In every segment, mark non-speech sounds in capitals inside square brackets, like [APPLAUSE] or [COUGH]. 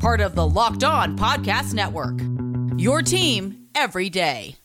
Part of the Locked On Podcast Network. Your team every day.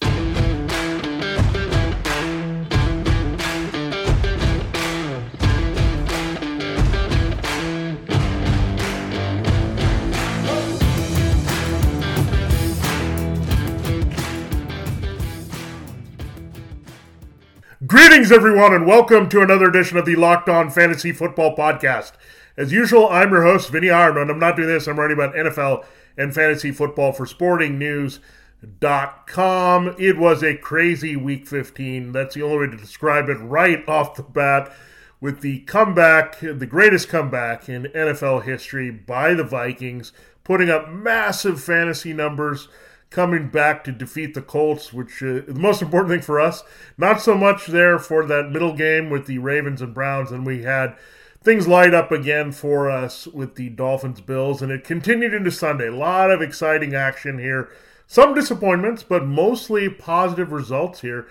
Greetings, everyone, and welcome to another edition of the Locked On Fantasy Football Podcast. As usual, I'm your host, Vinnie Ireland. I'm not doing this, I'm writing about NFL and fantasy football for sportingnews.com. It was a crazy week 15. That's the only way to describe it right off the bat with the comeback, the greatest comeback in NFL history by the Vikings, putting up massive fantasy numbers coming back to defeat the Colts, which uh, the most important thing for us. Not so much there for that middle game with the Ravens and Browns, and we had things light up again for us with the Dolphins Bills, and it continued into Sunday. A lot of exciting action here. Some disappointments, but mostly positive results here.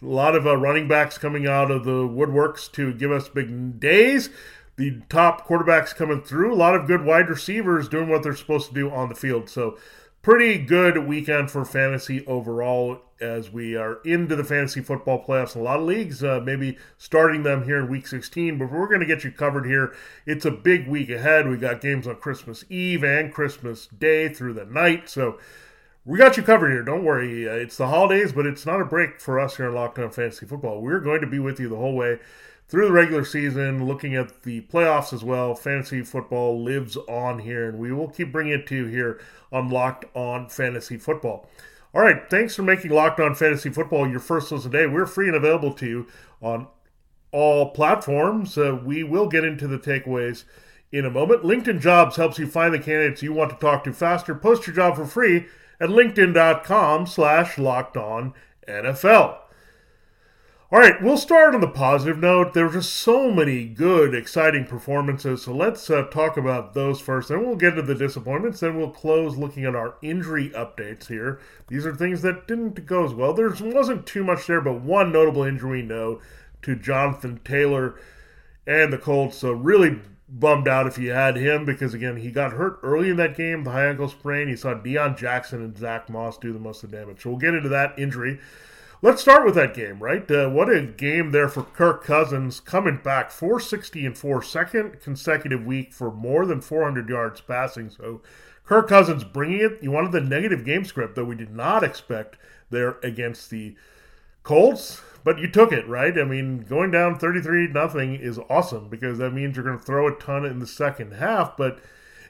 A lot of uh, running backs coming out of the woodworks to give us big days. The top quarterbacks coming through. A lot of good wide receivers doing what they're supposed to do on the field. So pretty good weekend for fantasy overall as we are into the fantasy football playoffs. A lot of leagues, uh, maybe starting them here in week 16, but we're going to get you covered here. It's a big week ahead. We got games on Christmas Eve and Christmas Day through the night. So we got you covered here. Don't worry. It's the holidays, but it's not a break for us here in Locked On Fantasy Football. We're going to be with you the whole way through the regular season, looking at the playoffs as well. Fantasy football lives on here, and we will keep bringing it to you here on Locked On Fantasy Football. All right, thanks for making Locked On Fantasy Football your first listen today. We're free and available to you on all platforms. Uh, we will get into the takeaways in a moment. LinkedIn Jobs helps you find the candidates you want to talk to faster. Post your job for free at linkedin.com slash locked on NFL. All right, we'll start on the positive note. There were just so many good, exciting performances. So let's uh, talk about those first. Then we'll get into the disappointments. Then we'll close looking at our injury updates here. These are things that didn't go as well. There wasn't too much there, but one notable injury know to Jonathan Taylor and the Colts. So really bummed out if you had him because, again, he got hurt early in that game, the high ankle sprain. He saw Deon Jackson and Zach Moss do the most of the damage. So we'll get into that injury. Let's start with that game, right? Uh, what a game there for Kirk Cousins coming back 460 and 4, second consecutive week for more than 400 yards passing. So Kirk Cousins bringing it. You wanted the negative game script that we did not expect there against the Colts, but you took it, right? I mean, going down 33 nothing is awesome because that means you're going to throw a ton in the second half, but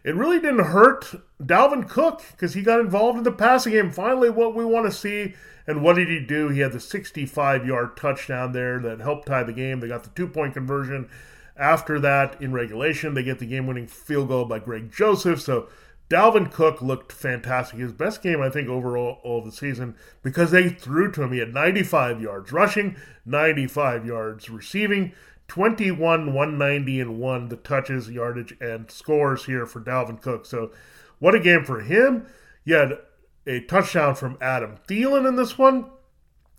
it really didn't hurt Dalvin Cook because he got involved in the passing game. Finally, what we want to see and what did he do? He had the 65 yard touchdown there that helped tie the game. They got the two point conversion. After that, in regulation, they get the game winning field goal by Greg Joseph. So Dalvin Cook looked fantastic. His best game, I think, overall of the season because they threw to him. He had 95 yards rushing, 95 yards receiving, 21, 190, and 1 the touches, yardage, and scores here for Dalvin Cook. So what a game for him. He had a touchdown from Adam Thielen in this one.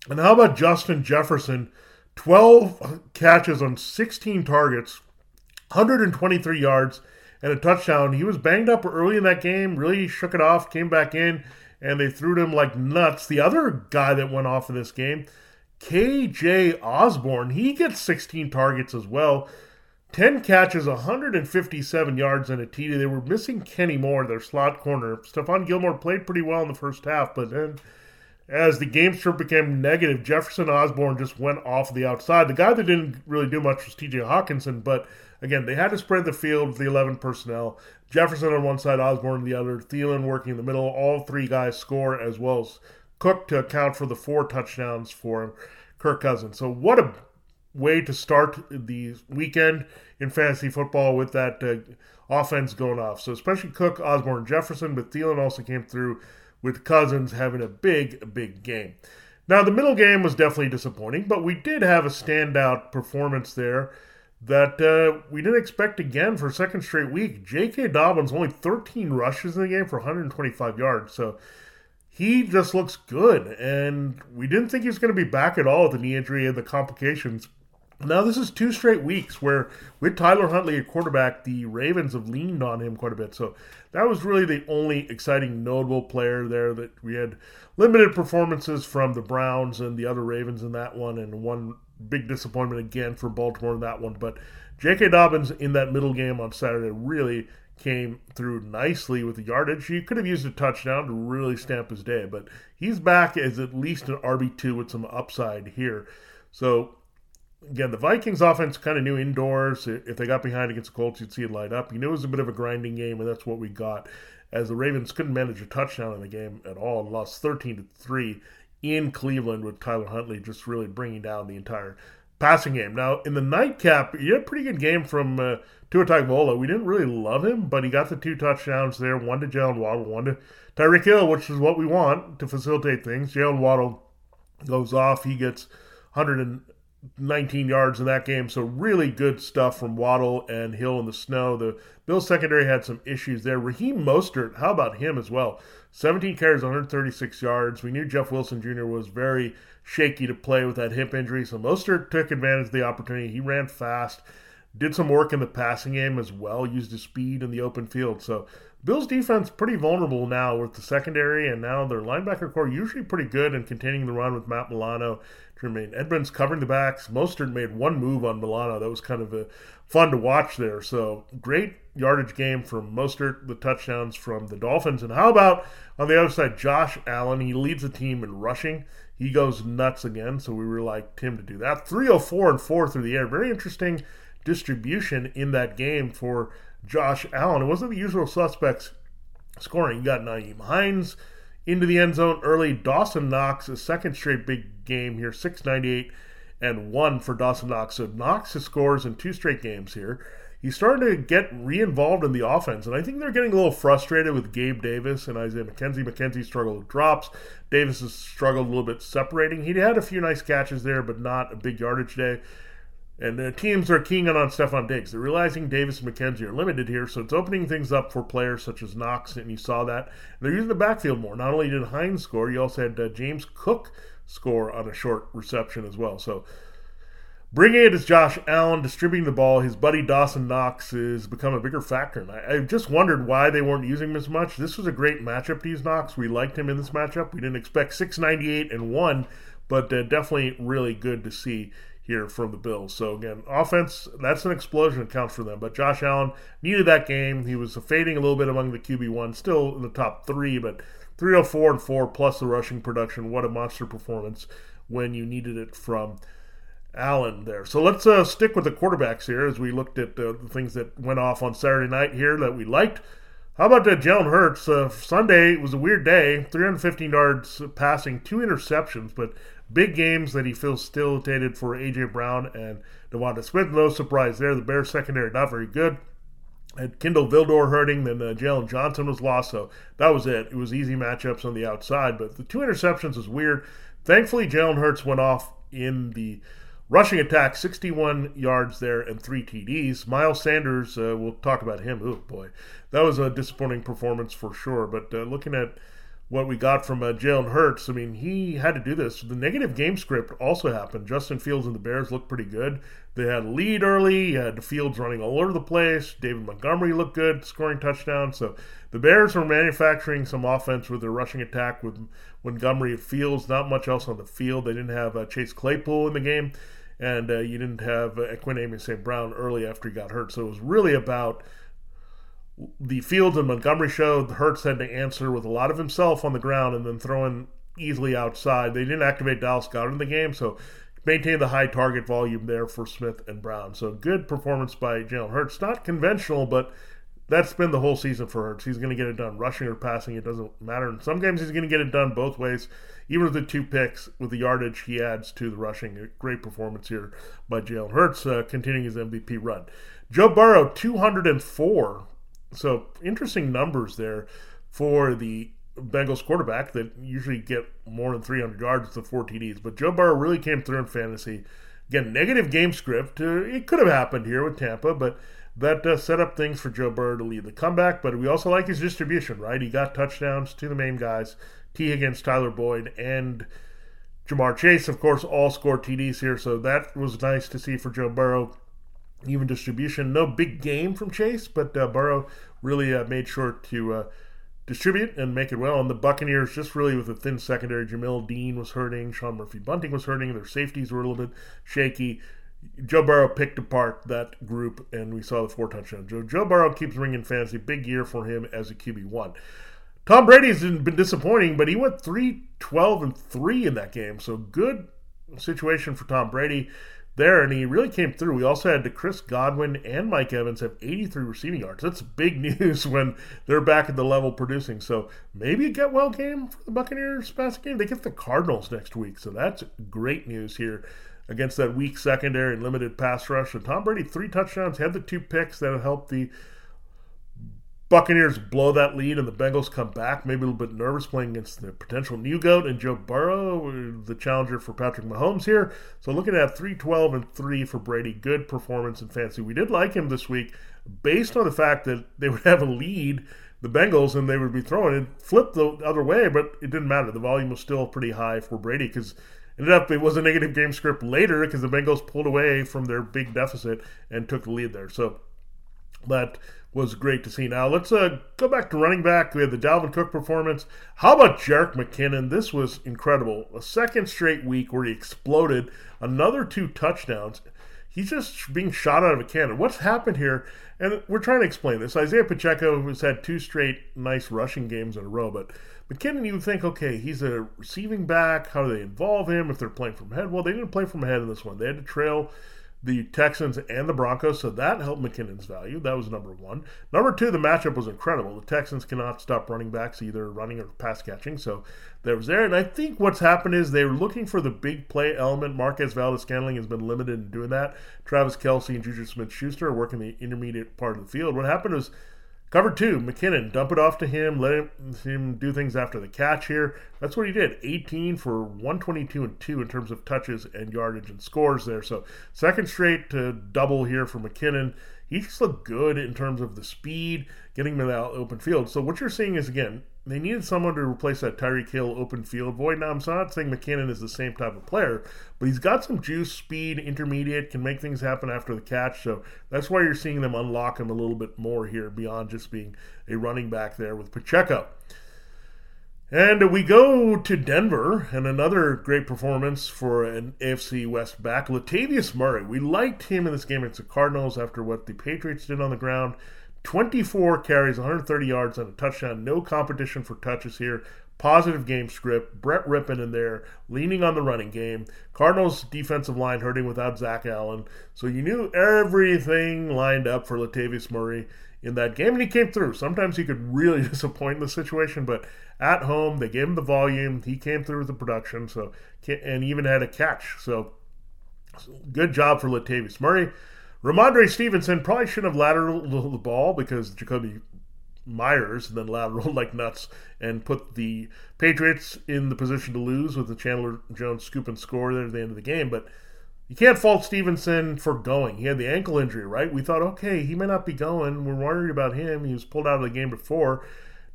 And how about Justin Jefferson? 12 catches on 16 targets, 123 yards, and a touchdown. He was banged up early in that game, really shook it off, came back in, and they threw him like nuts. The other guy that went off in this game, KJ Osborn, he gets 16 targets as well. 10 catches, 157 yards, and a TD. They were missing Kenny Moore, their slot corner. Stephon Gilmore played pretty well in the first half, but then as the game script became negative, Jefferson Osborn just went off the outside. The guy that didn't really do much was TJ Hockenson, but again, they had to spread the field with the 11 personnel. Jefferson on one side, Osborn on the other, Thielen working in the middle. All three guys score as well as Cook to account for the four touchdowns for Kirk Cousins. So what a way to start the weekend in fantasy football with that uh, offense going off. So especially Cook, Osborn, Jefferson, but Thielen also came through with Cousins having a big, big game. Now the middle game was definitely disappointing, but we did have a standout performance there that uh, we didn't expect again for a second straight week. J.K. Dobbins only 13 rushes in the game for 125 yards, so he just looks good. And we didn't think he was going to be back at all with the knee injury and the complications. Now this is two straight weeks where with Tyler Huntley at quarterback, the Ravens have leaned on him quite a bit. So that was really the only exciting notable player there that we had limited performances from the Browns and the other Ravens in that one, and one big disappointment again for Baltimore in that one. But J.K. Dobbins in that middle game on Saturday really came through nicely with the yardage. He could have used a touchdown to really stamp his day, but he's back as at least an RB2 with some upside here. So, again, the Vikings offense kind of knew indoors. If they got behind against the Colts, you'd see it light up. You knew it was a bit of a grinding game, and that's what we got as the Ravens couldn't manage a touchdown in the game at all and lost 13 to 3 in Cleveland with Tyler Huntley just really bringing down the entire passing game. Now, in the nightcap, he had a pretty good game from uh, Tua Tagovailoa. We didn't really love him, but he got the two touchdowns there, one to Jaylen Waddle, one to Tyreek Hill, which is what we want to facilitate things. Jaylen Waddle goes off. He gets 119 yards in that game, so really good stuff from Waddle and Hill in the snow. The Bills secondary had some issues there. Raheem Mostert, how about him as well? 17 carries, 136 yards. We knew Jeff Wilson Jr. was very shaky to play with that hip injury, so Mostert took advantage of the opportunity. He ran fast, did some work in the passing game as well, used his speed in the open field. So Bills defense pretty vulnerable now with the secondary, and now their linebacker core usually pretty good in containing the run with Matt Milano. Tremaine Edmunds covering the backs. Mostert made one move on Milano. That was kind of a, fun to watch there. So great yardage game from Mostert, the touchdowns from the Dolphins. And how about on the other side, Josh Allen? He leads the team in rushing. He goes nuts again, so we really liked him to do that. 304 and 4 through the air. Very interesting distribution in that game for Josh Allen. It wasn't the usual suspects scoring. You got Nyheim Hines into the end zone early. Dawson Knox, a second straight big game here, 698 and one for Dawson Knox. So Knox scores in two straight games here. He's starting to get re-involved in the offense, and I think they're getting a little frustrated with Gabe Davis and Isaiah McKenzie. McKenzie struggled with drops. Davis has struggled a little bit separating. He had a few nice catches there, but not a big yardage day. And the teams are keying in on Stefon Diggs. They're realizing Davis and McKenzie are limited here, so it's opening things up for players such as Knox, and you saw that. They're using the backfield more. Not only did Hines score, you also had uh, James Cook score on a short reception as well. So bringing it is Josh Allen distributing the ball. His buddy Dawson Knox has become a bigger factor. And I, have just wondered why they weren't using him as much. This was a great matchup to use Knox. We liked him in this matchup. We didn't expect 698 and 1, but uh, definitely really good to see here from the Bills. So again, offense, that's an explosion counts for them. But Josh Allen needed that game. He was fading a little bit among the QB1, still in the top three, but 304 and 4 plus the rushing production. What a monster performance when you needed it from Allen there. So let's uh, stick with the quarterbacks here as we looked at uh, the things that went off on Saturday night here that we liked. How about uh, Jalen Hurts? Uh, Sunday was a weird day. 315 yards passing, two interceptions, but big games that he facilitated for A.J. Brown and DeVonta Smith. No surprise there. The Bears secondary not very good had Kindle Vildor hurting, then uh, Jaylon Johnson was lost, so that was it. It was easy matchups on the outside, but the two interceptions was weird. Thankfully, Jalen Hurts went off in the rushing attack, 61 yards there and three TDs. Miles Sanders, uh, we'll talk about him. Oh boy, that was a disappointing performance for sure. But uh, looking at what we got from uh, Jalen Hurts. I mean, he had to do this. The negative game script also happened. Justin Fields and the Bears looked pretty good. They had a lead early. Had Fields running all over the place. David Montgomery looked good, scoring touchdowns. So the Bears were manufacturing some offense with their rushing attack with Montgomery and Fields. Not much else on the field. They didn't have uh, Chase Claypool in the game, and uh, you didn't have uh, Equanimeous St. Brown early after he got hurt. So it was really about – the Fields and Montgomery show, Hurts had to answer with a lot of himself on the ground and then throwing easily outside. They didn't activate Dallas Goedert in the game, so maintain the high target volume there for Smith and Brown. So good performance by Jalen Hurts. Not conventional, but that's been the whole season for Hurts. He's going to get it done, rushing or passing. It doesn't matter. In some games, he's going to get it done both ways. Even with the two picks, with the yardage he adds to the rushing, a great performance here by Jalen Hurts, uh, continuing his MVP run. Joe Burrow, 204. So interesting numbers there for the Bengals quarterback that usually get more than 300 yards with the four TDs. But Joe Burrow really came through in fantasy. Again, negative game script. Uh, it could have happened here with Tampa, but that uh, set up things for Joe Burrow to lead the comeback. But we also like his distribution, right? He got touchdowns to the main guys Tee Higgins, Tyler Boyd, and Ja'Marr Chase, of course, all scored TDs here. So that was nice to see for Joe Burrow. Even distribution. No big game from Chase, but uh, Burrow really uh, made sure to uh, distribute and make it well. And the Buccaneers, just really with a thin secondary, Jamel Dean was hurting, Sean Murphy Bunting was hurting, their safeties were a little bit shaky. Joe Burrow picked apart that group, and we saw the four touchdowns. Joe, Joe Burrow keeps ringing fantasy. Big year for him as a QB1. Tom Brady's been disappointing, but he went 3 12 and 3 in that game. So good situation for Tom Brady there, and he really came through. We also had Chris Godwin and Mike Evans have 83 receiving yards. That's big [LAUGHS] news when they're back at the level producing. So maybe a get well game for the Buccaneers passing game. They get the Cardinals next week, so that's great news here against that weak secondary and limited pass rush. And Tom Brady, three touchdowns, had the two picks that helped the Buccaneers blow that lead and the Bengals come back, maybe a little bit nervous playing against the potential new goat and Joe Burrow, the challenger for Patrick Mahomes here. So looking at 312 and 3 for Brady, good performance in fantasy. We did like him this week based on the fact that they would have a lead, the Bengals, and they would be throwing it. Flipped the other way, but it didn't matter. The volume was still pretty high for Brady because ended up it was a negative game script later because the Bengals pulled away from their big deficit and took the lead there. So that was great to see. Now let's uh, go back to running back. We had the Dalvin Cook performance. How about Jerick McKinnon? This was incredible. A second straight week where he exploded. Another two touchdowns. He's just being shot out of a cannon. What's happened here? And we're trying to explain this. Isaiah Pacheco has had two straight nice rushing games in a row, but McKinnon, you would think, okay, he's a receiving back. How do they involve him if they're playing from ahead? Well, they didn't play from ahead in this one. They had to trail the Texans and the Broncos, so that helped McKinnon's value. That was number one. Number two, the matchup was incredible. The Texans cannot stop running backs, either running or pass catching, so there was there. And I think what's happened is they were looking for the big play element. Marquez Valdes-Scantling has been limited in doing that. Travis Kelce and Juju Smith Schuster are working the intermediate part of the field. What happened was Cover two, McKinnon, dump it off to him, let him, him, do things after the catch here. That's what he did. 18 for 122 and 2 in terms of touches and yardage and scores there. So, second straight to double here for McKinnon. He just looked good in terms of the speed, getting him that open field. So, what you're seeing is, again, they needed someone to replace that Tyreek Hill open field void. Now, I'm not saying McKinnon is the same type of player, but he's got some juice, speed, intermediate, can make things happen after the catch. So that's why you're seeing them unlock him a little bit more here beyond just being a running back there with Pacheco. And we go to Denver, and another great performance for an AFC West back, Latavius Murray. We liked him in this game against the Cardinals after what the Patriots did on the ground. 24 carries, 130 yards, and a touchdown. No competition for touches here. Positive game script. Brett Rypien in there, leaning on the running game. Cardinals defensive line hurting without Zach Allen. So you knew everything lined up for Latavius Murray in that game, and he came through. Sometimes he could really [LAUGHS] disappoint in the situation, but at home they gave him the volume. He came through with the production, so and even had a catch. So good job for Latavius Murray. Rhamondre Stevenson probably shouldn't have lateraled the [LAUGHS] ball because Jakobi Meyers then lateraled [LAUGHS] like nuts and put the Patriots in the position to lose with the Chandler Jones scoop and score there at the end of the game. But you can't fault Stevenson for going. He had the ankle injury, right? We thought, okay, he may not be going. We're worried about him. He was pulled out of the game before.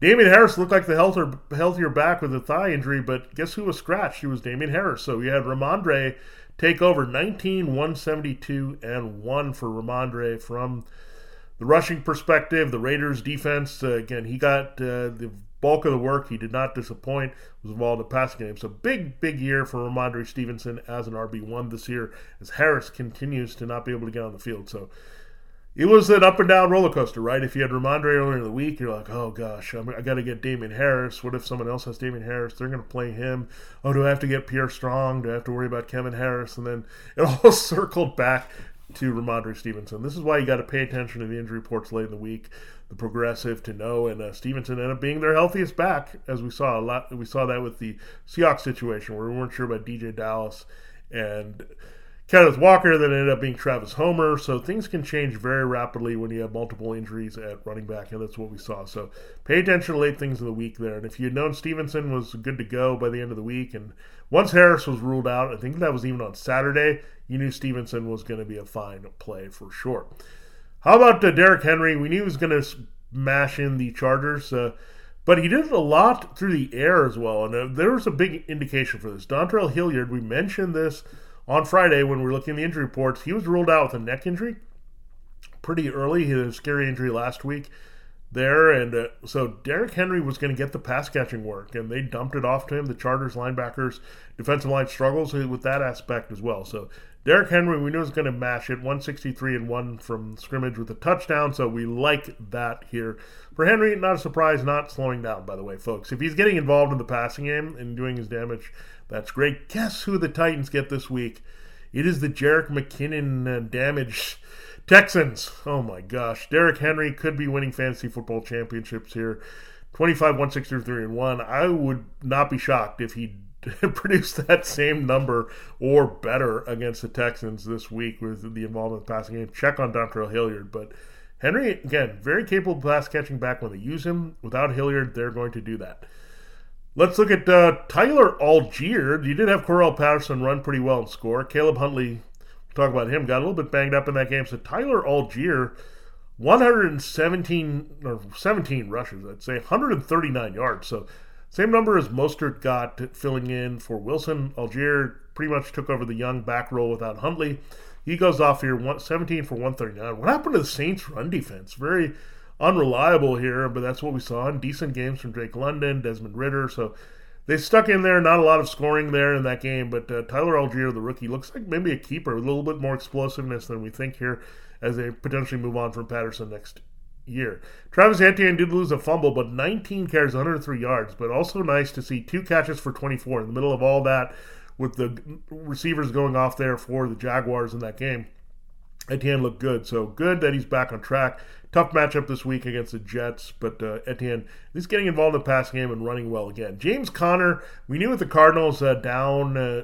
Damien Harris looked like the healthier, healthier back with a thigh injury, but guess who was scratched? He was Damien Harris. So you had Rhamondre take over 19, 172, and 1 for Rhamondre from the rushing perspective. The Raiders defense, uh, again, he got uh, the bulk of the work. He did not disappoint, was involved in the passing game. So big, big year for Rhamondre Stevenson as an RB1 this year as Harris continues to not be able to get on the field. So it was an up and down roller coaster, right? If you had Rhamondre earlier in the week, you're like, oh gosh, I'm, i got to get Damien Harris. What if someone else has Damien Harris? They're going to play him. Oh, do I have to get Pierre Strong? Do I have to worry about Kevin Harris? And then it [LAUGHS] all circled back to Rhamondre Stevenson. This is why you got to pay attention to the injury reports late in the week. The progressive to know, and uh, Stevenson ended up being their healthiest back, as we saw a lot. We saw that with the Seahawks situation where we weren't sure about DJ Dallas and Kenneth Walker then ended up being Travis Homer. So things can change very rapidly when you have multiple injuries at running back, and that's what we saw. So pay attention to late things in the week there. And if you had known Stevenson was good to go by the end of the week, and once Harris was ruled out, I think that was even on Saturday, you knew Stevenson was going to be a fine play for sure. How about uh, Derrick Henry? We knew he was going to smash in the Chargers. Uh, but he did a lot through the air as well, and uh, there was a big indication for this. Dontrell Hilliard, we mentioned this on Friday when we were looking at the injury reports, he was ruled out with a neck injury pretty early. He had a scary injury last week there, and uh, so Derrick Henry was going to get the pass catching work, and they dumped it off to him. The Chargers linebackers defensive line struggles with that aspect as well. So Derrick Henry, we knew was going to mash it, 163 and one from scrimmage with a touchdown. So we like that here for Henry. Not a surprise, not slowing down. By the way, folks, if he's getting involved in the passing game and doing his damage that's great. Guess who the Titans get this week? It is the Jerick McKinnon uh, damage Texans. Oh my gosh. Derrick Henry could be winning fantasy football championships here. 25, 163, and 1. I would not be shocked if he [LAUGHS] produced that same number or better against the Texans this week with the involvement of the passing game. Check on Dontrell Hilliard. But Henry, again, very capable pass catching back when they use him. Without Hilliard, they're going to do that. Let's look at uh, Tyler Allgeier. You did have Cordarrelle Patterson run pretty well and score. Caleb Huntley, talk about him, got a little bit banged up in that game. So Tyler Allgeier, 117 or 17 rushes, I'd say 139 yards. So same number as Mostert got filling in for Wilson. Allgeier pretty much took over the young back role without Huntley. He goes off here 17 for 139. What happened to the Saints' run defense? Very unreliable here, but that's what we saw in decent games from Drake London, Desmond Ridder. So they stuck in there. Not a lot of scoring there in that game, but uh, Tyler Allgeier, the rookie, looks like maybe a keeper, a little bit more explosiveness than we think here as they potentially move on from Patterson next year. Travis Etienne did lose a fumble, but 19 carries, 103 yards. But also nice to see two catches for 24 in the middle of all that with the receivers going off there for the Jaguars in that game. Etienne looked good, so good that he's back on track. Tough matchup this week against the Jets, but uh, Etienne is getting involved in the pass game and running well again. James Conner, we knew with the Cardinals uh, down uh,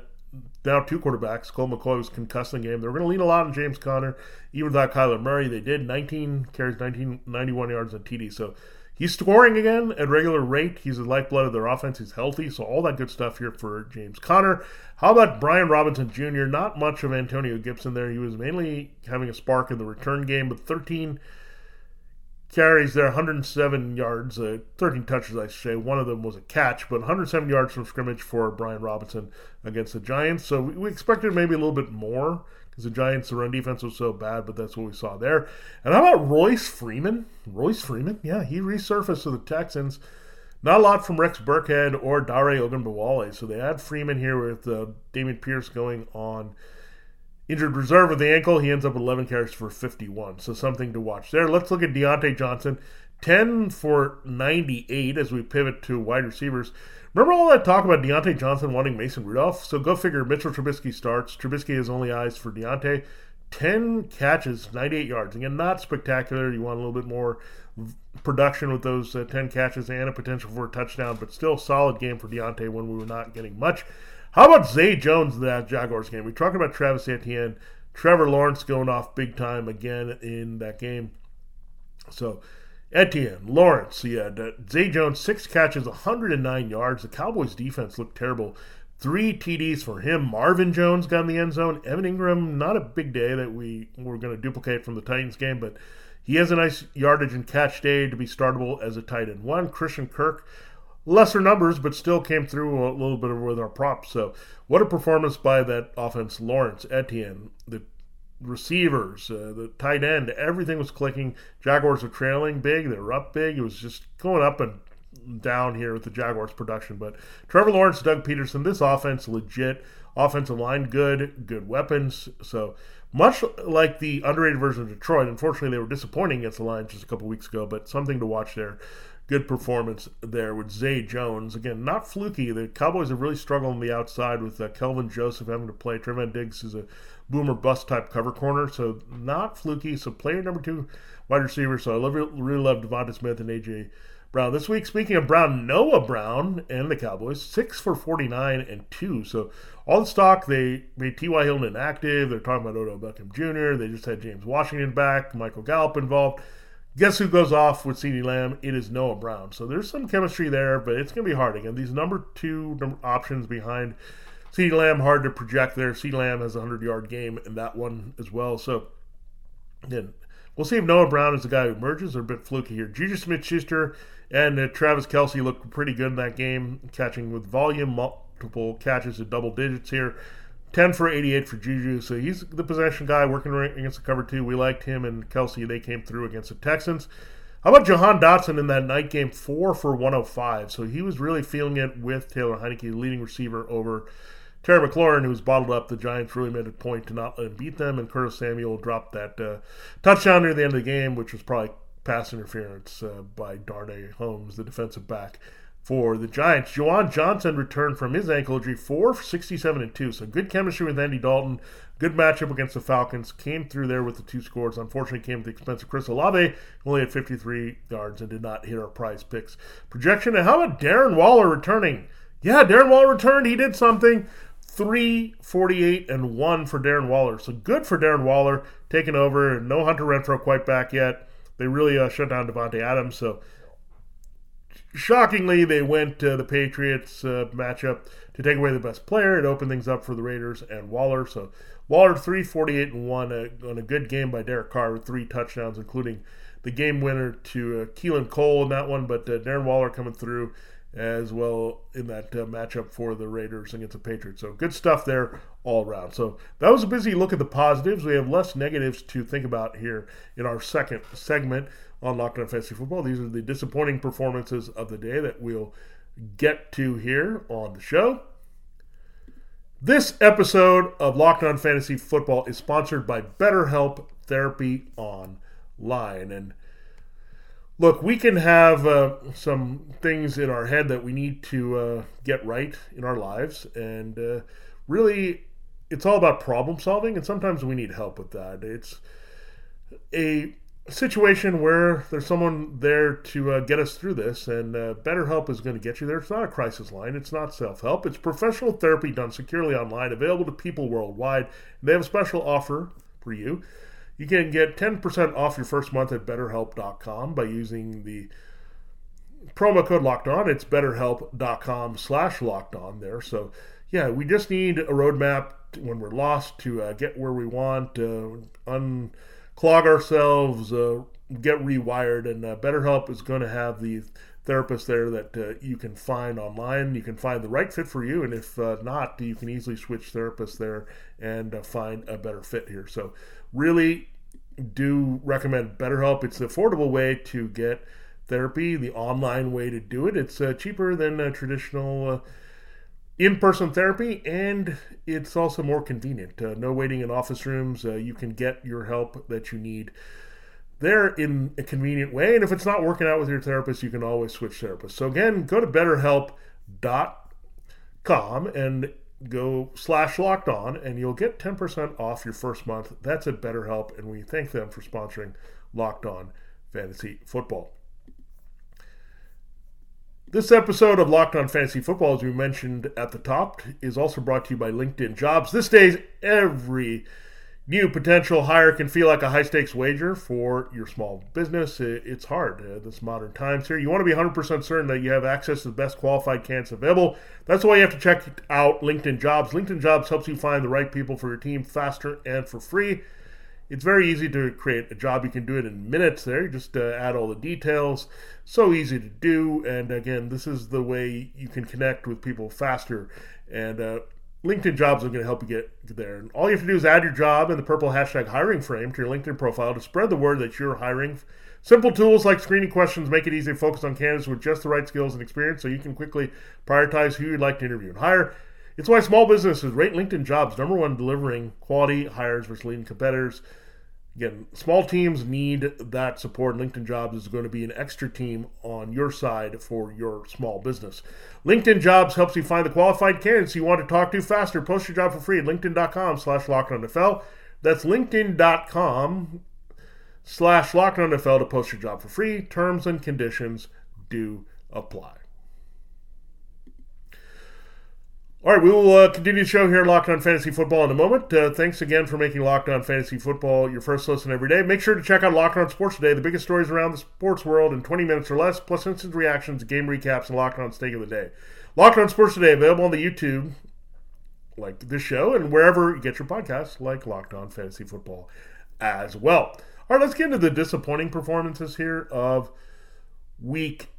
down two quarterbacks, Colt McCoy was concussed in the game. They were going to lean a lot on James Conner, even without Kyler Murray. They did 19 carries, 19, 91 yards on TD. So he's scoring again at regular rate. He's the lifeblood of their offense. He's healthy, so all that good stuff here for James Conner. How about Brian Robinson Jr.? Not much of Antonio Gibson there. He was mainly having a spark in the return game, but 13- carries there, 107 yards, uh, 13 touches, I say. One of them was a catch, but 107 yards from scrimmage for Brian Robinson against the Giants. So we, we expected maybe a little bit more because the Giants' run defense was so bad, but that's what we saw there. And how about Royce Freeman? Royce Freeman, yeah, he resurfaced to the Texans. Not a lot from Rex Burkhead or Dare Ogunbowale. So they had Freeman here with uh, Pierce going on Injured reserve with the ankle. He ends up with 11 carries for 51. So something to watch there. Let's look at Diontae Johnson. 10 for 98 as we pivot to wide receivers. Remember all that talk about Diontae Johnson wanting Mason Rudolph? So go figure Mitchell Trubisky starts. Trubisky has only eyes for Diontae. 10 catches, 98 yards. Again, not spectacular. You want a little bit more production with those uh, 10 catches and a potential for a touchdown, but still solid game for Diontae when we were not getting much. How about Zay Jones in that Jaguars game? We talked about Travis Etienne, Trevor Lawrence going off big time again in that game. So Etienne, Lawrence, yeah, Zay Jones, six catches, 109 yards. The Cowboys defense looked terrible. Three TDs for him. Marvin Jones got in the end zone. Evan Engram, not a big day that we were going to duplicate from the Titans game, but he has a nice yardage and catch day to be startable as a tight end. One, Christian Kirk, lesser numbers, but still came through a little bit with our props. So, what a performance by that offense! Lawrence, Etienne, the receivers, uh, the tight end, everything was clicking. Jaguars were trailing big; they were up big. It was just going up and down here with the Jaguars production. But Trevor Lawrence, Doug Pederson, this offense legit. Offensive line good, good weapons. So much like the underrated version of Detroit. Unfortunately, they were disappointing against the Lions just a couple weeks ago, but something to watch there. Good performance there with Zay Jones. Again, not fluky. The Cowboys have really struggled on the outside with uh, Kelvin Joseph having to play. Trevon Diggs is a boomer bust type cover corner, so not fluky. So player number two wide receiver. So I love, really love DeVonta Smith and AJ Brown. This week, speaking of Brown, Noah Brown and the Cowboys, six for 49 and two. So all the stock, they made T.Y. Hilton inactive. They're talking about Odell Beckham Jr. They just had James Washington back, Michael Gallup involved. Guess who goes off with CeeDee Lamb? It is Noah Brown. So there's some chemistry there, but it's going to be hard. Again, these number two options behind CeeDee Lamb, hard to project there. CeeDee Lamb has a 100 yard game in that one as well. So, again, we'll see if Noah Brown is the guy who emerges a bit fluky here. Juju Smith Schuster and uh, Travis Kelce looked pretty good in that game, catching with volume, multiple catches at double digits here. 10 for 88 for Juju. So he's the possession guy working against the cover two. We liked him and Kelce. They came through against the Texans. How about Jahan Dotson in that night game? Four for 105. So he was really feeling it with Taylor Heinicke, leading receiver over Terry McLaurin, who was bottled up. The Giants really made a point to not let him beat them. And Curtis Samuel dropped that uh, touchdown near the end of the game, which was probably pass interference uh, by Darnay Holmes, the defensive back for the Giants. Juwan Johnson returned from his ankle injury, 4 for 67 and 2. So good chemistry with Andy Dalton. Good matchup against the Falcons. Came through there with the two scores. Unfortunately, came at the expense of Chris Olave. Only had 53 yards and did not hit our prize picks projection. And how about Darren Waller returning? Yeah, Darren Waller returned. He did something. 348 and 1 for Darren Waller. So good for Darren Waller taking over. No Hunter Renfrow quite back yet. They really uh, shut down Davante Adams. So shockingly, they went to the Patriots uh, matchup to take away the best player. It opened things up for the Raiders and Waller. So Waller 348 and 1 uh, on a good game by Derek Carr with three touchdowns, including the game winner to uh, Keelan Cole in that one. But uh, Darren Waller coming through as well in that uh, matchup for the Raiders against the Patriots. So good stuff there all around. So that was a busy look at the positives. We have less negatives to think about here in our second segment on Locked On Fantasy Football. These are the disappointing performances of the day that we'll get to here on the show. This episode of Locked On Fantasy Football is sponsored by BetterHelp Therapy Online. And look, we can have uh, some things in our head that we need to uh, get right in our lives. And uh, really, it's all about problem solving. And sometimes we need help with that. It's a situation where there's someone there to uh, get us through this, and uh, BetterHelp is going to get you there. It's not a crisis line, it's not self help, it's professional therapy done securely online, available to people worldwide. They have a special offer for you. You can get 10% off your first month at betterhelp.com by using the promo code locked on. It's betterhelp.com slash locked on there. So, yeah, we just need a roadmap when we're lost to uh, get where we want, uh, un clog ourselves, uh, get rewired. And uh, BetterHelp is going to have the therapist there that uh, you can find online. You can find the right fit for you, and if uh, not, you can easily switch therapists there and uh, find a better fit here. So, really do recommend BetterHelp. It's the affordable way to get therapy, the online way to do it. It's uh, cheaper than traditional uh, in person therapy, and it's also more convenient. Uh, no waiting in office rooms. Uh, you can get your help that you need there in a convenient way. And if it's not working out with your therapist, you can always switch therapists. So, again, go to betterhelp.com and go slash locked on, and you'll get 10% off your first month. That's at BetterHelp, and we thank them for sponsoring Locked On Fantasy Football. This episode of Locked On Fantasy Football, as we mentioned at the top, is also brought to you by LinkedIn Jobs. This days, every new potential hire can feel like a high stakes wager for your small business. It's hard uh, this modern times here. You want to be 100% certain that you have access to the best qualified candidates available. That's why you have to check out LinkedIn Jobs. LinkedIn Jobs helps you find the right people for your team faster and for free. It's very easy to create a job. You can do it in minutes there. You just uh, add all the details. So easy to do. And again, this is the way you can connect with people faster. And uh, LinkedIn jobs are going to help you get there. And all you have to do is add your job and the purple hashtag hiring frame to your LinkedIn profile to spread the word that you're hiring. Simple tools like screening questions make it easy to focus on candidates with just the right skills and experience so you can quickly prioritize who you'd like to interview and hire. It's why small businesses rate LinkedIn jobs number one delivering quality hires versus leading competitors. Again, small teams need that support. LinkedIn Jobs is going to be an extra team on your side for your small business. LinkedIn Jobs helps you find the qualified candidates you want to talk to faster. Post your job for free at linkedin.com slash NFL. That's linkedin.com slash NFL to post your job for free. Terms and conditions do apply. All right, we will uh, continue the show here, Locked On Fantasy Football, in a moment. Uh, thanks again for making Locked On Fantasy Football your first listen every day. Make sure to check out Locked On Sports Today, the biggest stories around the sports world in 20 minutes or less, plus instant reactions, game recaps, and Locked On Stake of the Day. Locked On Sports Today, available on the YouTube, like this show, and wherever you get your podcasts, like Locked On Fantasy Football as well. All right, let's get into the disappointing performances here of week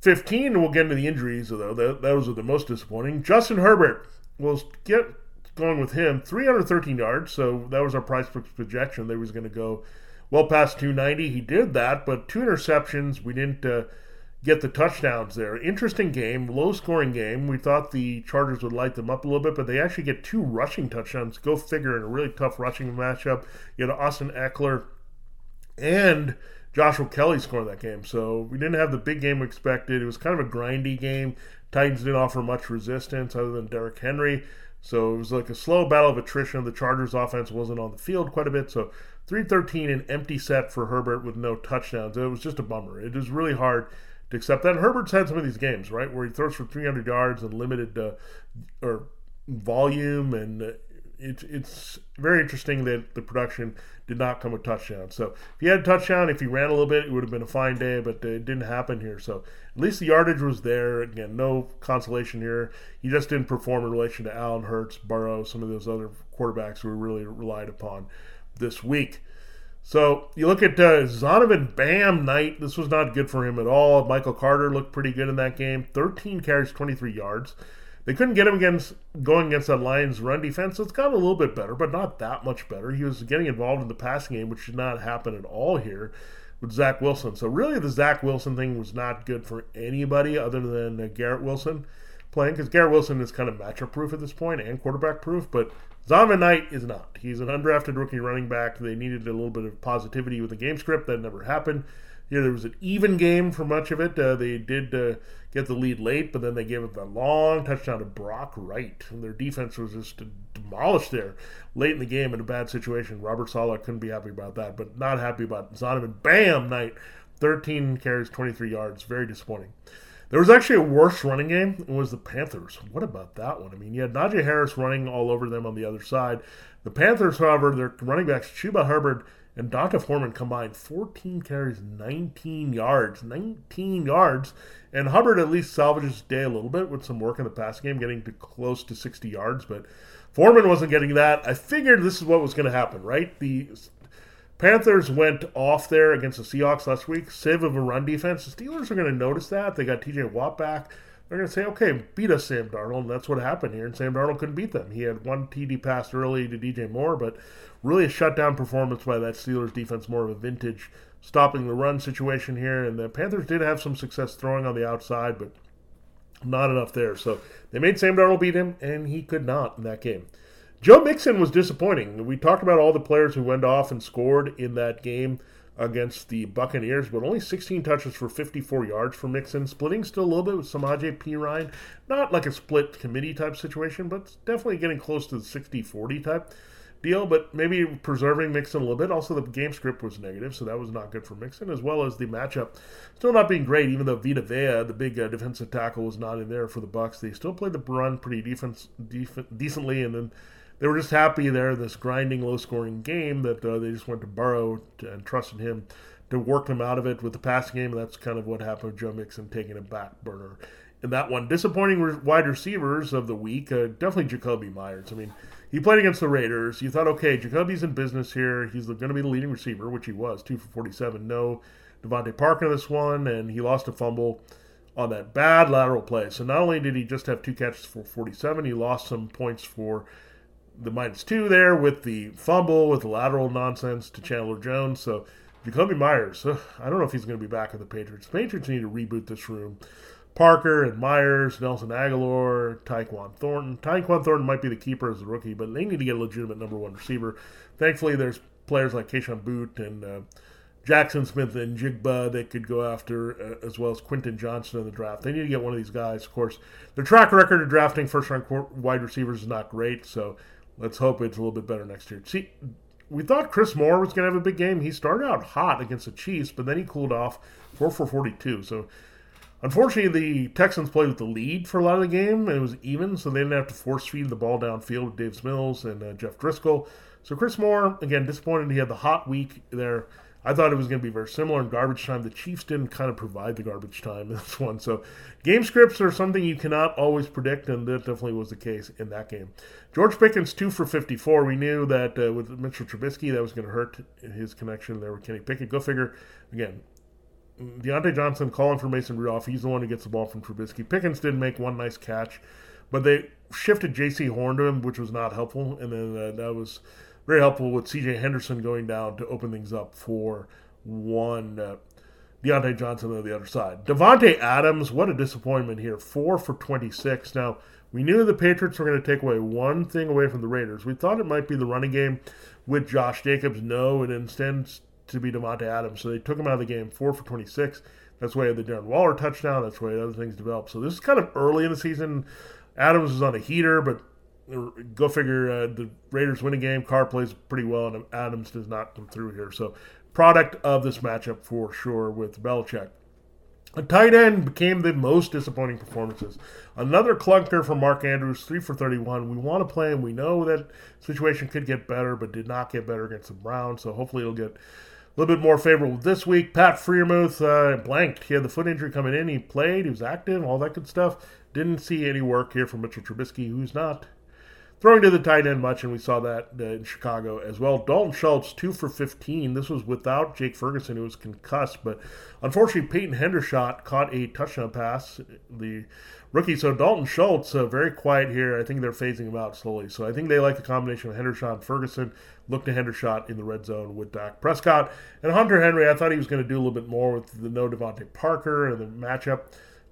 15, we'll get into the injuries, though. Those are the most disappointing. Justin Herbert, we'll get going with him. 313 yards, so that was our price projection. They was going to go well past 290. He did that, but two interceptions. We didn't uh, get the touchdowns there. Interesting game, low scoring game. We thought the Chargers would light them up a little bit, but they actually get two rushing touchdowns. Go figure in a really tough rushing matchup. You had Austin Ekeler and Joshua Kelly scored that game. So we didn't have the big game expected. It was kind of a grindy game. Titans didn't offer much resistance other than Derrick Henry. So it was like a slow battle of attrition. The Chargers offense wasn't on the field quite a bit. So 313 an empty set for Herbert with no touchdowns. It was just a bummer. It was really hard to accept that. And Herbert's had some of these games, right, where he throws for 300 yards and limited uh, or volume and it's it's very interesting that the production did not come with touchdown. So if he had a touchdown, if he ran a little bit, it would have been a fine day, but it didn't happen here. So at least the yardage was there. Again, no consolation here. He just didn't perform in relation to Allen Hurts, Burrow, some of those other quarterbacks who were really relied upon this week. So you look at uh, Zonovan Bam Knight. This was not good for him at all. Michael Carter looked pretty good in that game. 13 carries, 23 yards. They couldn't get him against going against that Lions run defense. So it's gotten a little bit better, but not that much better. He was getting involved in the passing game, which did not happen at all here with Zach Wilson. So really, the Zach Wilson thing was not good for anybody other than uh, Garrett Wilson playing because Garrett Wilson is kind of matchup proof at this point and quarterback proof, but Zonovan Knight is not. He's an undrafted rookie running back. They needed a little bit of positivity with the game script. That never happened. Here, there was an even game for much of it. Uh, they did uh, get the lead late, but then they gave up a long touchdown to Brock Wright. And their defense was just demolished there late in the game in a bad situation. Robert Saleh couldn't be happy about that, but not happy about Zonovan. Bam! Knight, 13 carries, 23 yards. Very disappointing. There was actually a worse running game. It was the Panthers. What about that one? I mean, you had Najee Harris running all over them on the other side. The Panthers, however, their running backs, Chuba Hubbard and D'Onta Foreman combined 14 carries, 19 yards. 19 yards. And Hubbard at least salvages his day a little bit with some work in the pass game, getting to close to 60 yards. But Foreman wasn't getting that. I figured this is what was going to happen, right? The Panthers went off there against the Seahawks last week, save of a run defense. The Steelers are going to notice that. They got TJ Watt back. They're going to say, okay, beat us, Sam Darnold. And that's what happened here. And Sam Darnold couldn't beat them. He had one TD pass early to DJ Moore, but really a shutdown performance by that Steelers defense, more of a vintage stopping the run situation here. And the Panthers did have some success throwing on the outside, but not enough there. So they made Sam Darnold beat him, and he could not in that game. Joe Mixon was disappointing. We talked about all the players who went off and scored in that game against the Buccaneers, but only 16 touches for 54 yards for Mixon, splitting still a little bit with Samaje Perine. Not like a split committee type situation, but definitely getting close to the 60 40 type deal, but maybe preserving Mixon a little bit. Also, the game script was negative, so that was not good for Mixon, as well as the matchup still not being great. Even though Vita Vea, the big uh, defensive tackle, was not in there for the Bucks, they still played the run pretty defense def- decently, and then they were just happy there this grinding, low-scoring game that uh, they just went to Burrow to, and trusted him to work them out of it with the passing game. That's kind of what happened with Joe Mixon taking a back burner in that one. Disappointing wide receivers of the week, uh, definitely Jakobi Meyers. I mean he played against the Raiders. You thought, okay, Jakobi's in business here. He's going to be the leading receiver, which he was, two for 47. No DeVante Parker this one, and he lost a fumble on that bad lateral play. So not only did he just have two catches for 47, he lost some points for the minus two there with the fumble, with the lateral nonsense to Chandler Jones. So Jakobi Meyers, uh, I don't know if he's going to be back with the Patriots. Patriots need to reboot this room Parker and Meyers, Nelson Agholor, Tyquan Thornton. Tyquan Thornton might be the keeper as a rookie, but they need to get a legitimate number one receiver. Thankfully, there's players like Kayshon Boutte and uh, Jaxon Smith-Njigba that could go after, uh, as well as Quentin Johnston in the draft. They need to get one of these guys. Of course, their track record of drafting first-round wide receivers is not great, so let's hope it's a little bit better next year. See, we thought Chris Moore was going to have a big game. He started out hot against the Chiefs, but then he cooled off 4 for 42. So, unfortunately, the Texans played with the lead for a lot of the game, and it was even, so they didn't have to force feed the ball downfield with Davis Mills and uh, Jeff Driskel. So, Chris Moore, again, disappointed he had the hot week there. I thought it was going to be very similar in garbage time. The Chiefs didn't kind of provide the garbage time in [LAUGHS] this one. So, game scripts are something you cannot always predict, and that definitely was the case in that game. George Pickens, 2 for 54. We knew that uh, with Mitchell Trubisky, that was going to hurt his connection there with Kenny Pickett. Go figure. Again, Diontae Johnson calling for Mason Rudolph. He's the one who gets the ball from Trubisky. Pickens didn't make one nice catch, but they shifted Jaycee Horn to him, which was not helpful. And then uh, that was very helpful with C.J. Henderson going down to open things up for one uh, Diontae Johnson on the other side. Davante Adams, what a disappointment here. Four for 26. Now, we knew the Patriots were going to take away one thing away from the Raiders. We thought it might be the running game with Josh Jacobs. No, it instead to be Davante Adams. So they took him out of the game, four for 26. That's why the Darren Waller touchdown. That's why other things developed. So this is kind of early in the season. Adams is on a heater, but go figure. Uh, the Raiders win a game. Carr plays pretty well, and Adams does not come through here. So, product of this matchup for sure with Belichick. A tight end became the most disappointing performances. Another clunker from Mark Andrews, three for thirty-one. We want to play him. We know that situation could get better, but did not get better against the Browns. So hopefully it'll get a little bit more favorable this week. Pat Freiermuth uh, blanked. He had the foot injury coming in. He played. He was active. All that good stuff. Didn't see any work here from Mitchell Trubisky, who's not throwing to the tight end much, and we saw that uh, in Chicago as well. Dalton Schultz, two for 15. This was without Jake Ferguson, who was concussed, but unfortunately, Peyton Hendershot caught a touchdown pass, the rookie. So Dalton Schultz, uh, very quiet here. I think they're phasing him out slowly. So I think they like the combination of Hendershot and Ferguson. Look to Hendershot in the red zone with Dak Prescott. And Hunter Henry, I thought he was going to do a little bit more with the no DeVante Parker and the matchup.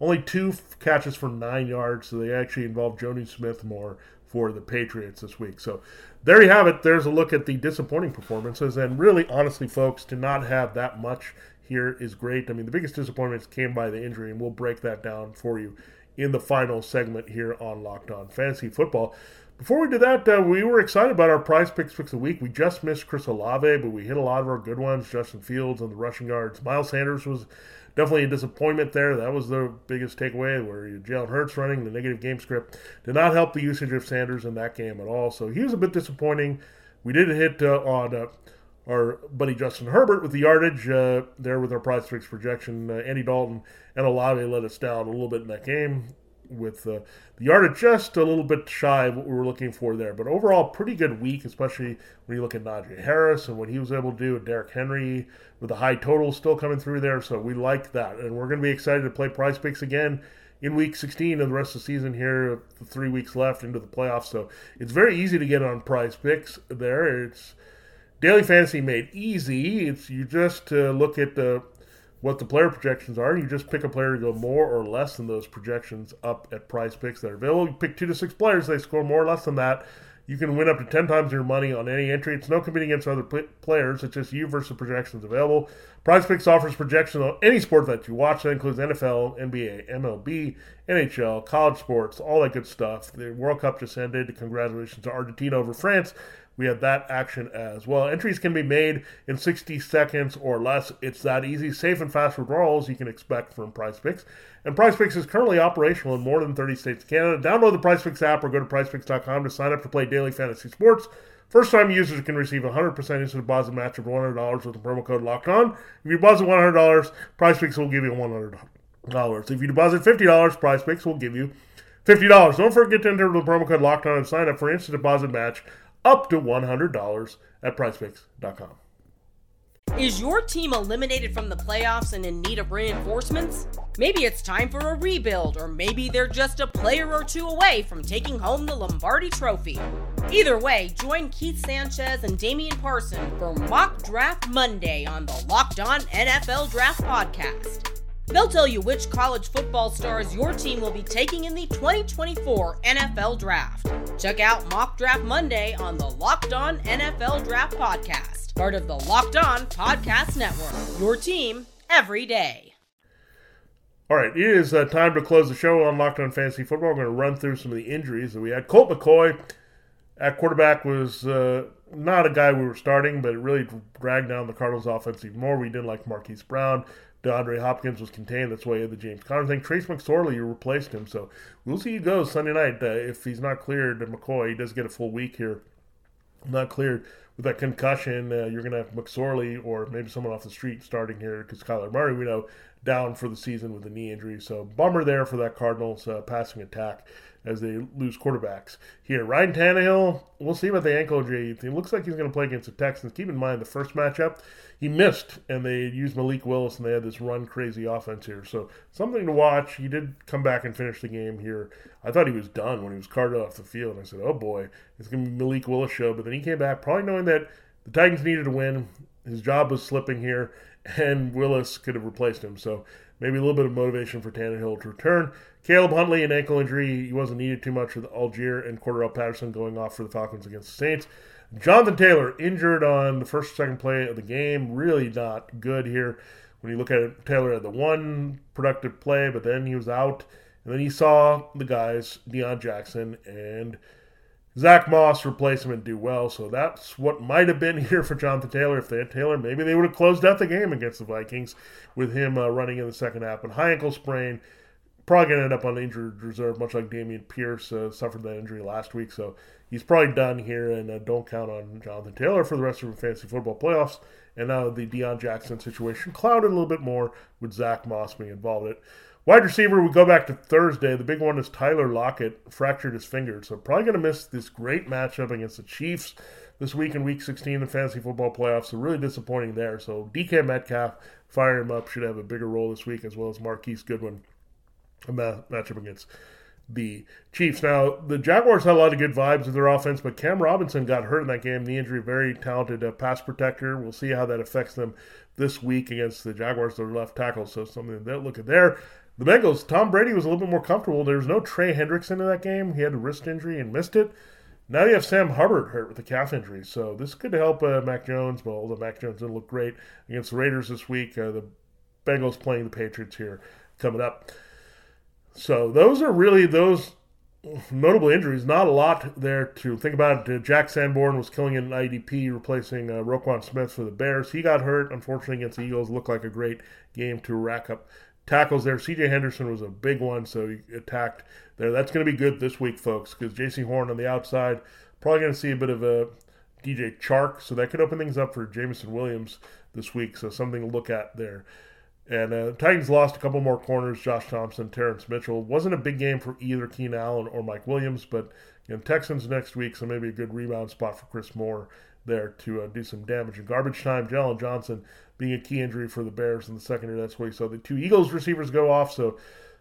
Only two catches for nine yards, so they actually involved Jonnu Smith more for the Patriots this week. So there you have it. There's a look at the disappointing performances. And really, honestly, folks, to not have that much here is great. I mean, the biggest disappointments came by the injury, and we'll break that down for you in the final segment here on Locked On Fantasy Football. Before we do that, uh, we were excited about our prize picks picks the week. We just missed Chris Olave, but we hit a lot of our good ones. Justin Fields on the rushing yards. Miles Sanders was definitely a disappointment there. That was the biggest takeaway where Jalen Hurts running the negative game script did not help the usage of Sanders in that game at all. So he was a bit disappointing. We did hit uh, on uh, our buddy Justin Herbert with the yardage uh, there with our prize picks projection. Uh, Andy Dalton and Olave let us down a little bit in that game with uh, the yardage just a little bit shy of what we were looking for there. But overall, pretty good week, especially when you look at Najee Harris and what he was able to do, and Derrick Henry with the high totals still coming through there. So we like that. And we're going to be excited to play prize picks again in week 16 of the rest of the season here, three weeks left into the playoffs. So it's very easy to get on prize picks there. It's daily fantasy made easy. It's you just uh, look at the what the player projections are. You just pick a player to go more or less than those projections up at prize picks that are available. You pick two to six players, they score more or less than that. You can win up to 10 times your money on any entry. It's no competing against other players. It's just you versus projections available. Prize Picks offers projections on any sport that you watch. That includes NFL, NBA, MLB, NHL, college sports, all that good stuff. The World Cup just ended. Congratulations to Argentina over France we have that action as well. Entries can be made in 60 seconds or less. It's that easy, safe, and fast withdrawals you can expect from Prize Picks. And Prize Picks is currently operational in more than 30 states of Canada. Download the Prize Picks app or go to prizepicks.com to sign up to play daily fantasy sports. First time users can receive a 100% instant deposit match of $100 with the promo code locked on. If you deposit $100, Prize Picks will give you $100. If you deposit $50, Prize Picks will give you $50. Don't forget to enter the promo code locked on and sign up for instant deposit match up to $100 at prizepicks.com. Is your team eliminated from the playoffs and in need of reinforcements? Maybe it's time for a rebuild, or maybe they're just a player or two away from taking home the Lombardi Trophy. Either way, join Keith Sanchez and Damian Parson for Mock Draft Monday on the Locked On NFL Draft Podcast. They'll tell you which college football stars your team will be taking in the 2024 NFL Draft. Check out Mock Draft Monday on the Locked On NFL Draft Podcast, part of the Locked On Podcast Network. Your team every day. All right, it is uh, time to close the show on Locked On Fantasy Football. We're going to run through some of the injuries that we had. Colt McCoy at quarterback was uh, not a guy we were starting, but it really dragged down the Cardinals' offense even more. We didn't like Marquise Brown. DeAndre Hopkins was contained. That's why the James Conner thing. Trace McSorley replaced him, so we'll see he goes Sunday night. Uh, if he's not cleared, McCoy he does get a full week here. Not cleared with that concussion, uh, you're going to have McSorley or maybe someone off the street starting here because Kyler Murray, we know, down for the season with a knee injury. So bummer there for that Cardinals uh, passing attack as they lose quarterbacks here. Ryan Tannehill, we'll see about the ankle injury. It looks like he's going to play against the Texans. Keep in mind the first matchup he missed, and they used Malik Willis, and they had this run crazy offense here. So something to watch. He did come back and finish the game here. I thought he was done when he was carted off the field. I said, "Oh boy, it's going to be Malik Willis show." But then he came back, probably knowing that the Titans needed to win. His job was slipping here, [LAUGHS] and Willis could have replaced him. So maybe a little bit of motivation for Tannehill to return. Caleb Huntley, an ankle injury. He wasn't needed too much with Allgeier and Cordarrelle Patterson going off for the Falcons against the Saints. Jonathan Taylor injured on the first second play of the game. Really not good here. When you look at it, Taylor had the one productive play, but then he was out. And then he saw the guys, Deon Jackson and Zach Moss, replace him and do well. So that's what might have been [LAUGHS] here for Jonathan Taylor. If they had Taylor, maybe they would have closed out the game against the Vikings with him uh, running in the second half. But high ankle sprain, probably going to end up on injured reserve, much like Dameon Pierce uh, suffered that injury last week. So he's probably done here, and uh, don't count on Jonathan Taylor for the rest of the fantasy football playoffs. And now the Deon Jackson situation clouded a little bit more with Zach Moss being involved in it. Wide receiver, we go back to Thursday. The big one is Tyler Lockett, fractured his finger. So probably going to miss this great matchup against the Chiefs this week in Week 16 in the fantasy football playoffs. So really disappointing there. So DK Metcalf, fire him up, should have a bigger role this week, as well as Marquise Goodwin, matchup against the Chiefs. Now, the Jaguars had a lot of good vibes with their offense, but Cam Robinson got hurt in that game. The injury, very talented uh, pass protector. We'll see how that affects them this week against the Jaguars, their left tackle. So something to look at there. The Bengals, Tom Brady was a little bit more comfortable. There was no Trey Hendrickson in that game. He had a wrist injury and missed it. Now you have Sam Hubbard hurt with a calf injury. So this could help uh, Mac Jones, but although Mac Jones didn't look great against the Raiders this week, uh, the Bengals playing the Patriots here coming up. So those are really those notable injuries. Not a lot there to think about. Uh, Jack Sanborn was killing an IDP, replacing uh, Roquan Smith for the Bears. He got hurt, unfortunately, against the Eagles. Looked like a great game to rack up tackles there. CJ Henderson was a big one, so he attacked there. That's going to be good this week, folks, because Jaycee Horn on the outside. Probably going to see a bit of a DJ Chark, so that could open things up for Jameson Williams this week. So something to look at there. And uh, Titans lost a couple more corners, Josh Thompson, Terrence Mitchell. Wasn't a big game for either Keenan Allen or Mike Williams, but you know, Texans next week, so maybe a good rebound spot for Chris Moore there to uh, do some damage. In garbage time, Jaylon Johnson being a key injury for the Bears in the secondary. That's where you saw the two Eagles receivers go off. So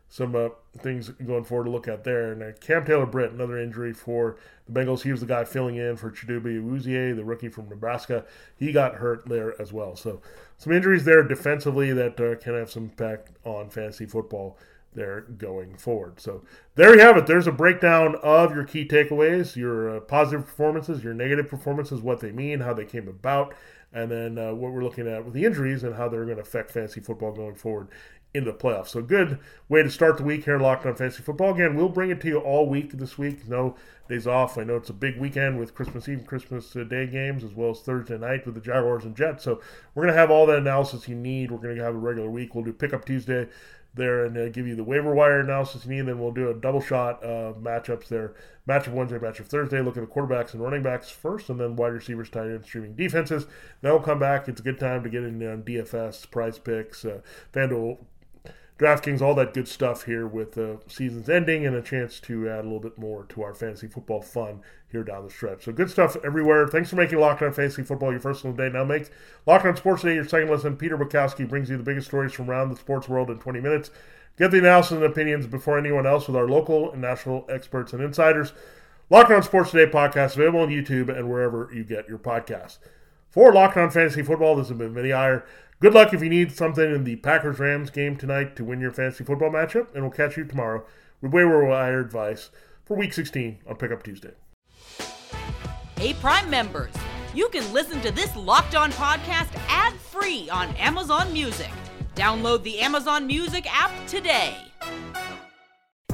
some uh, things going forward to look at there. And uh, Cam Taylor Britt, another injury for the Bengals. He was the guy filling in for Chidobe Awuzie, the rookie from Nebraska. He got hurt there as well. So some injuries there defensively that uh, can have some impact on fantasy football there going forward. So there you have it. There's a breakdown of your key takeaways, your uh, positive performances, your negative performances, what they mean, how they came about, and then uh, what we're looking at with the injuries and how they're going to affect fantasy football going forward into the playoffs. So good way to start the week here, Locked On Fantasy Football. Again, we'll bring it to you all week this week. No days off. I know it's a big weekend with Christmas Eve, and Christmas uh, Day games, as well as Thursday night with the Jaguars and Jets. So we're going to have all that analysis you need. We're going to have a regular week. We'll do Pickup Tuesday there and uh, give you the waiver wire analysis you need. And then we'll do a double shot of matchups there. Matchup Wednesday, matchup Thursday. Look at the quarterbacks and running backs first, and then wide receivers, tight ends, streaming defenses. Then we'll come back. It's a good time to get in on DFS, prize picks, uh, FanDuel DraftKings, all that good stuff here with the season's ending and a chance to add a little bit more to our fantasy football fun here down the stretch. So good stuff everywhere. Thanks for making Locked On Fantasy Football your first little day. Now make Locked On Sports Day your second listen. Peter Bukowski brings you the biggest stories from around the sports world in 20 minutes. Get the analysis and opinions before anyone else with our local and national experts and insiders. Locked On Sports Today podcast available on YouTube and wherever you get your podcasts. For Locked On Fantasy Football, this has been Vinnie Iyer. Good luck if you need something in the Packers Rams game tonight to win your fantasy football matchup, and we'll catch you tomorrow with Wayward Wire advice for Week 16 on Pickup Tuesday. Hey, Prime members, you can listen to this Locked On podcast ad free on Amazon Music. Download the Amazon Music app today.